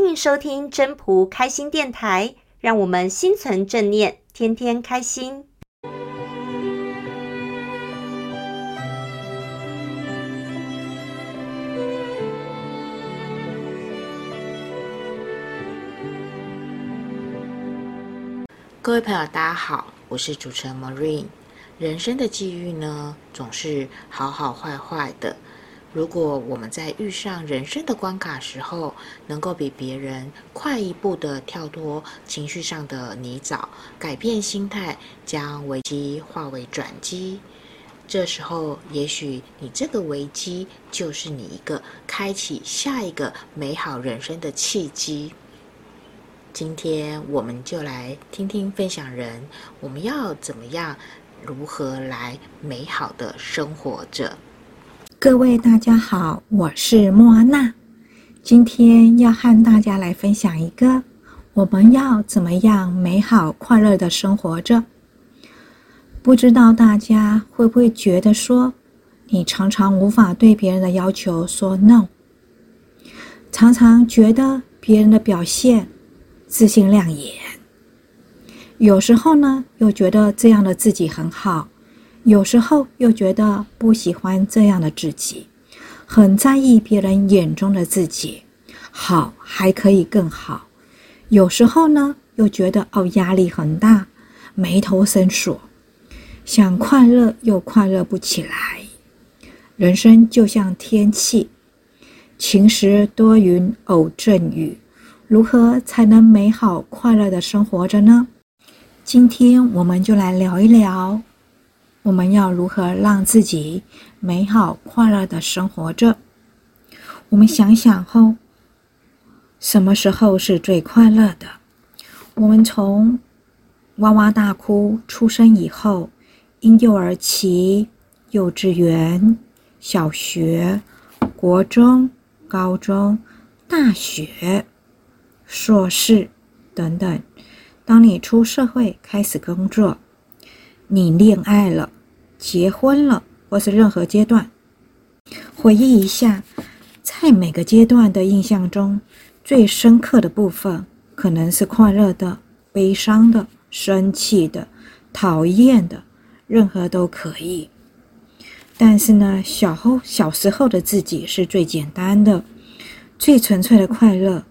欢迎收听真仆开心电台，让我们心存正念，天天开心。各位朋友，大家好，我是主持人 Marine。人生的际遇呢，总是好好坏坏的。如果我们在遇上人生的关卡时候，能够比别人快一步的跳脱情绪上的泥沼，改变心态，将危机化为转机，这时候，也许你这个危机就是你一个开启下一个美好人生的契机。今天我们就来听听分享人，我们要怎么样，如何来美好的生活着？各位大家好，我是莫安娜，今天要和大家来分享一个我们要怎么样美好快乐的生活着。不知道大家会不会觉得说，你常常无法对别人的要求说 no，常常觉得别人的表现。自信亮眼，有时候呢，又觉得这样的自己很好；有时候又觉得不喜欢这样的自己，很在意别人眼中的自己，好还可以更好。有时候呢，又觉得哦，压力很大，眉头深锁，想快乐又快乐不起来。人生就像天气，晴时多云，偶阵雨。如何才能美好快乐的生活着呢？今天我们就来聊一聊，我们要如何让自己美好快乐的生活着。我们想想后，什么时候是最快乐的？我们从哇哇大哭出生以后，婴幼儿期、幼稚园、小学、国中、高中、大学。硕士等等，当你出社会开始工作，你恋爱了、结婚了，或是任何阶段，回忆一下，在每个阶段的印象中，最深刻的部分可能是快乐的、悲伤的、生气的、讨厌的，任何都可以。但是呢，小后小时候的自己是最简单的、最纯粹的快乐。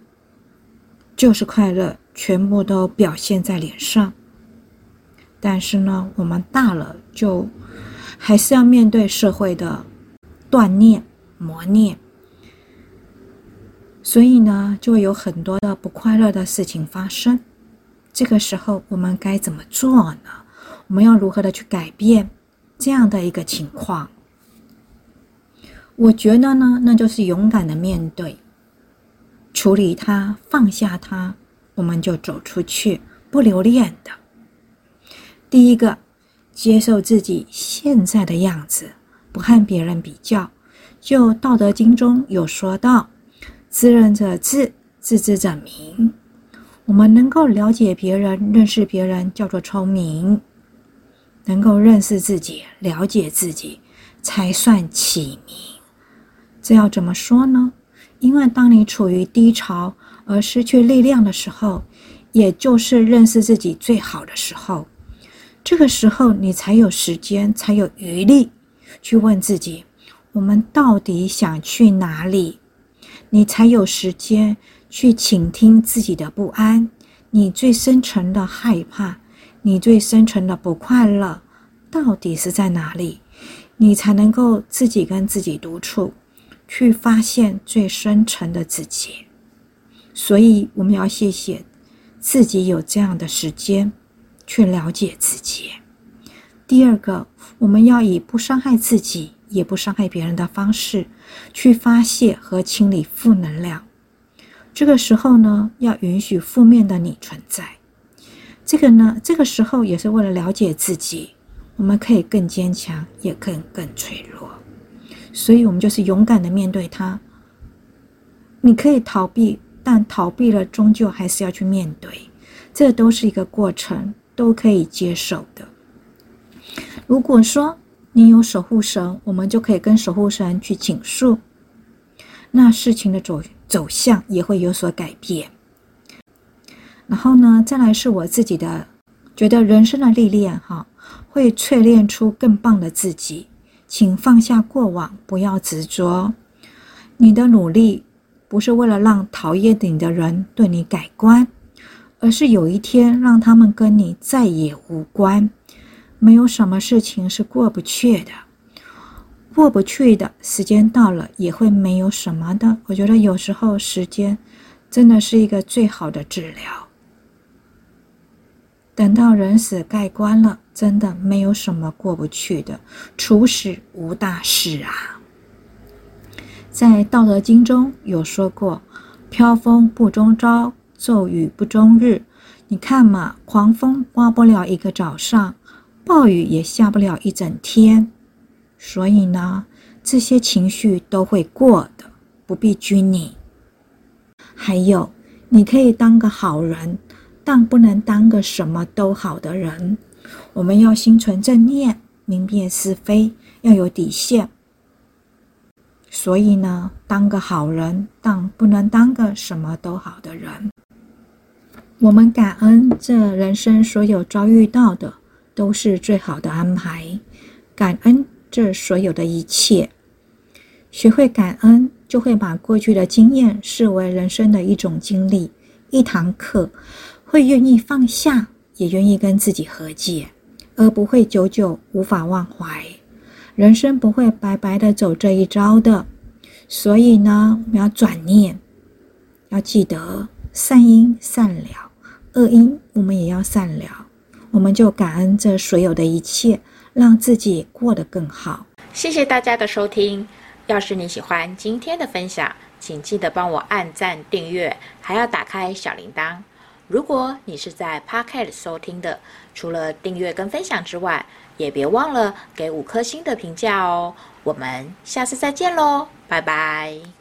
就是快乐，全部都表现在脸上。但是呢，我们大了，就还是要面对社会的锻炼、磨练，所以呢，就会有很多的不快乐的事情发生。这个时候，我们该怎么做呢？我们要如何的去改变这样的一个情况？我觉得呢，那就是勇敢的面对。处理它，放下它，我们就走出去，不留恋的。第一个，接受自己现在的样子，不和别人比较。就《道德经》中有说到：“知人者智，自知者明。”我们能够了解别人、认识别人，叫做聪明；能够认识自己、了解自己，才算启明。这要怎么说呢？因为当你处于低潮而失去力量的时候，也就是认识自己最好的时候。这个时候，你才有时间，才有余力去问自己：我们到底想去哪里？你才有时间去倾听自己的不安，你最深层的害怕，你最深层的不快乐，到底是在哪里？你才能够自己跟自己独处。去发现最深层的自己，所以我们要谢谢自己有这样的时间去了解自己。第二个，我们要以不伤害自己也不伤害别人的方式去发泄和清理负能量。这个时候呢，要允许负面的你存在。这个呢，这个时候也是为了了解自己，我们可以更坚强，也更更脆弱。所以，我们就是勇敢的面对它。你可以逃避，但逃避了，终究还是要去面对。这都是一个过程，都可以接受的。如果说你有守护神，我们就可以跟守护神去倾诉。那事情的走走向也会有所改变。然后呢，再来是我自己的觉得人生的历练哈，会淬炼出更棒的自己。请放下过往，不要执着。你的努力不是为了让讨厌你的人对你改观，而是有一天让他们跟你再也无关。没有什么事情是过不去的，过不去的时间到了也会没有什么的。我觉得有时候时间真的是一个最好的治疗。等到人死盖棺了，真的没有什么过不去的，处死无大事啊。在《道德经》中有说过：“飘风不终朝，骤雨不终日。”你看嘛，狂风刮不了一个早上，暴雨也下不了一整天。所以呢，这些情绪都会过的，不必拘泥。还有，你可以当个好人。但不能当个什么都好的人，我们要心存正念，明辨是非，要有底线。所以呢，当个好人，但不能当个什么都好的人。我们感恩这人生所有遭遇到的，都是最好的安排。感恩这所有的一切，学会感恩，就会把过去的经验视为人生的一种经历，一堂课。会愿意放下，也愿意跟自己和解，而不会久久无法忘怀。人生不会白白的走这一遭的，所以呢，我们要转念，要记得善因善了，恶因我们也要善了。我们就感恩这所有的一切，让自己过得更好。谢谢大家的收听。要是你喜欢今天的分享，请记得帮我按赞、订阅，还要打开小铃铛。如果你是在 Pocket 收听的，除了订阅跟分享之外，也别忘了给五颗星的评价哦。我们下次再见喽，拜拜。